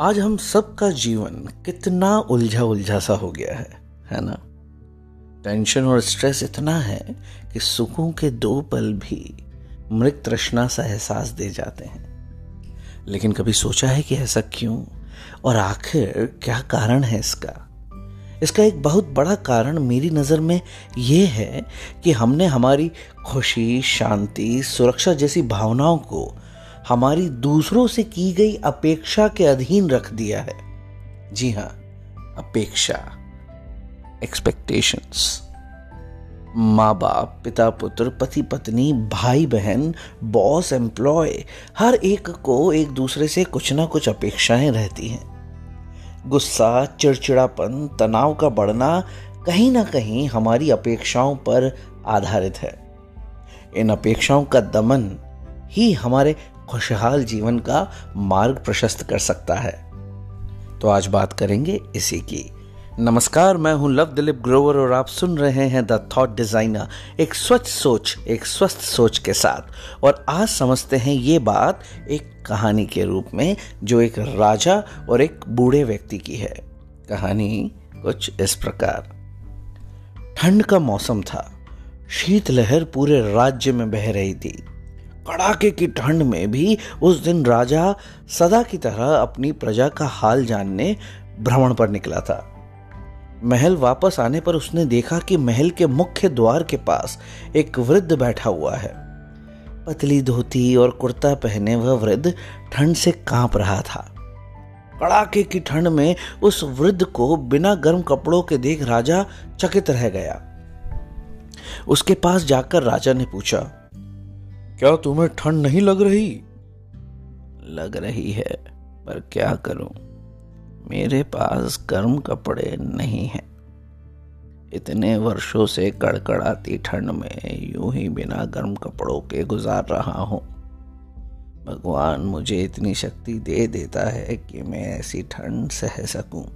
आज हम सबका जीवन कितना उलझा उलझा सा हो गया है है ना? टेंशन और स्ट्रेस इतना है कि सुखों के दो पल भी मृत तृष्णा सा एहसास दे जाते हैं। लेकिन कभी सोचा है कि ऐसा क्यों? और आखिर क्या कारण है इसका? इसका एक बहुत बड़ा कारण मेरी नज़र में यह है कि हमने हमारी खुशी, शांति, सुरक्षा जैसी भावनाओं को हमारी दूसरों से की गई अपेक्षा के अधीन रख दिया है। जी हाँ अपेक्षा एक्सपेक्टेशंस माँ बाप पिता पुत्र पति पत्नी भाई बहन बॉस एम्प्लॉय हर एक को एक दूसरे से कुछ ना कुछ अपेक्षाएँ रहती हैं। गुस्सा, चिड़चिड़ापन, तनाव का बढ़ना कहीं ना कहीं हमारी अपेक्षाओं पर आधारित है। इन अपेक्षाओं का दमन ही हमारे खुशहाल जीवन का मार्ग प्रशस्त कर सकता है। तो आज बात करेंगे इसी की। नमस्कार, मैं हूँ लव दिलीप ग्रोवर और आप सुन रहे हैं द थॉट डिज़ाइनर, एक स्वच्छ सोच, एक स्वस्थ सोच के साथ। और आज समझते हैं ये बात एक कहानी के रूप में, जो एक राजा और एक बूढ़े व्यक्ति की है। कहानी कुछ इस प्रकार। ठंड का मौसम था। शीतलहर पूरे राज्य में बह रही थी। कड़ाके की ठंड में भी उस दिन राजा सदा की तरह अपनी प्रजा का हाल जानने भ्रमण पर निकला था। महल वापस आने पर उसने देखा कि महल के मुख्य द्वार के पास एक वृद्ध बैठा हुआ है। पतली धोती और कुर्ता पहने वह वृद्ध ठंड से काँप रहा था। कड़ाके की ठंड में उस वृद्ध को बिना गर्म कपड़ों के देख राजा चकित रह गया। उसके पास जाकर राजा ने पूछा, क्या तुम्हें ठंड नहीं लग रही? लग रही है, पर क्या करूँ? मेरे पास गर्म कपड़े नहीं हैं। इतने वर्षों से कड़कड़ाती ठंड में यूँ ही बिना गर्म कपड़ों के गुजार रहा हूँ। भगवान मुझे इतनी शक्ति दे देता है कि मैं ऐसी ठंड सह सकूँ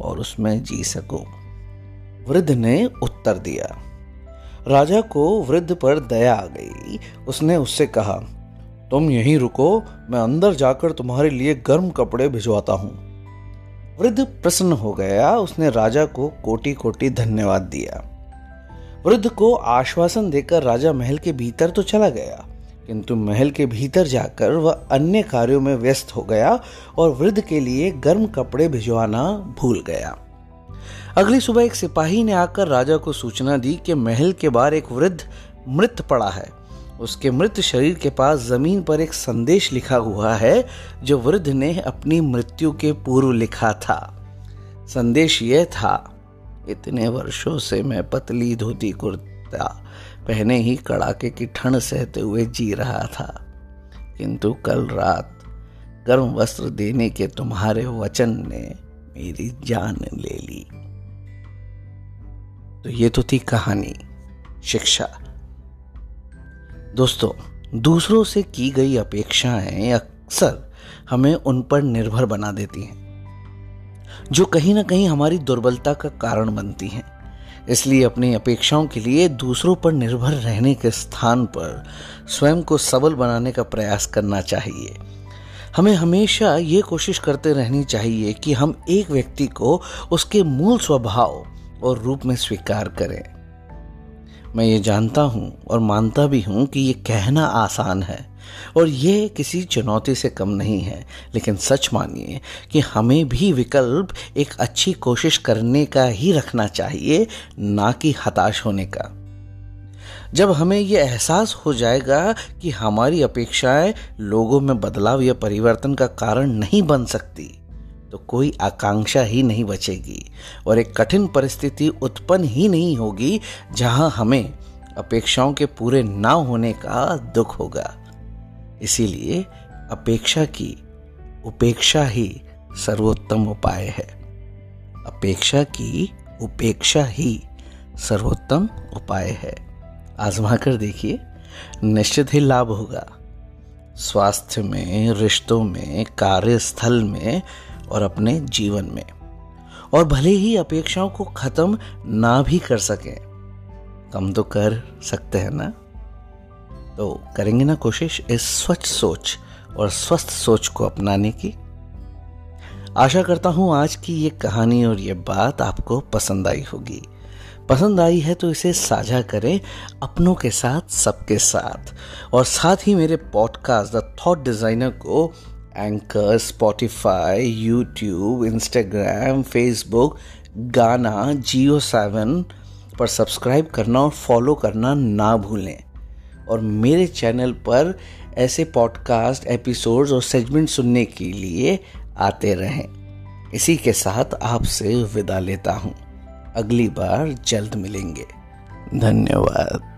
और उसमें जी सकूँ। वृद्ध ने उत्तर दिया। राजा को वृद्ध पर दया आ गई। उसने उससे कहा, तुम यहीं रुको, मैं अंदर जाकर तुम्हारे लिए गर्म कपड़े भिजवाता हूँ। वृद्ध प्रसन्न हो गया, उसने राजा को कोटि कोटि धन्यवाद दिया। वृद्ध को आश्वासन देकर राजा महल के भीतर तो चला गया, किंतु महल के भीतर जाकर वह अन्य कार्यों में व्यस्त हो गया और वृद्ध के लिए गर्म कपड़े भिजवाना भूल गया। अगली सुबह एक सिपाही ने आकर राजा को सूचना दी कि महल के बाहर एक वृद्ध मृत पड़ा है। उसके मृत शरीर के पास ज़मीन पर एक संदेश लिखा हुआ है, जो वृद्ध ने अपनी मृत्यु के पूर्व लिखा था। संदेश यह था, इतने वर्षों से मैं पतली धोती कुर्ता पहने ही कड़ाके की ठंड सहते हुए जी रहा था। किंतु कल रात गर्म वस्त्र देने के तुम्हारे वचन ने मेरी जान ले ली। तो ये तो थी कहानी, शिक्षा। दोस्तों, दूसरों से की गई अपेक्षाएँ अक्सर हमें उन पर निर्भर बना देती हैं, जो कहीं ना कहीं हमारी दुर्बलता का कारण बनती हैं। इसलिए अपनी अपेक्षाओं के लिए दूसरों पर निर्भर रहने के स्थान पर स्वयं को सबल बनाने का प्रयास करना चाहिए। हमें हमेशा ये कोशिश करते रहनी चाहिए कि हम एक व्यक्ति को उसके मूल स्वभाव और रूप में स्वीकार करें। मैं ये जानता हूँ और मानता भी हूँ कि ये कहना आसान है और ये किसी चुनौती से कम नहीं है। लेकिन सच मानिए कि हमें भी विकल्प एक अच्छी कोशिश करने का ही रखना चाहिए, ना कि हताश होने का। जब हमें यह एहसास हो जाएगा कि हमारी अपेक्षाएँ लोगों में बदलाव या परिवर्तन का कारण नहीं बन सकती तो कोई आकांक्षा ही नहीं बचेगी और एक कठिन परिस्थिति उत्पन्न ही नहीं होगी जहाँ हमें अपेक्षाओं के पूरे ना होने का दुख होगा। इसीलिए अपेक्षा की उपेक्षा ही सर्वोत्तम उपाय है। अपेक्षा की उपेक्षा ही सर्वोत्तम उपाय है। आजमा कर देखिए, निश्चित ही लाभ होगा। स्वास्थ्य में, रिश्तों में, कार्यस्थल में और अपने जीवन में। और भले ही अपेक्षाओं को खत्म ना भी कर सकें, कम तो कर सकते हैं ना? तो करेंगे ना कोशिश इस स्वच्छ सोच और स्वस्थ सोच को अपनाने की। आशा करता हूँ आज की ये कहानी और ये बात आपको पसंद आई होगी। पसंद आई है तो इसे साझा करें अपनों के साथ, सबके साथ। और साथ ही मेरे पॉडकास्ट द थॉट डिज़ाइनर को anchor Spotify YouTube Instagram Facebook Gaana JioSaavn पर सब्सक्राइब करना और फॉलो करना ना भूलें। और मेरे चैनल पर ऐसे पॉडकास्ट, एपिसोड्स और सेगमेंट सुनने के लिए आते रहें। इसी के साथ आपसे विदा लेता हूँ। अगली बार जल्द मिलेंगे। धन्यवाद।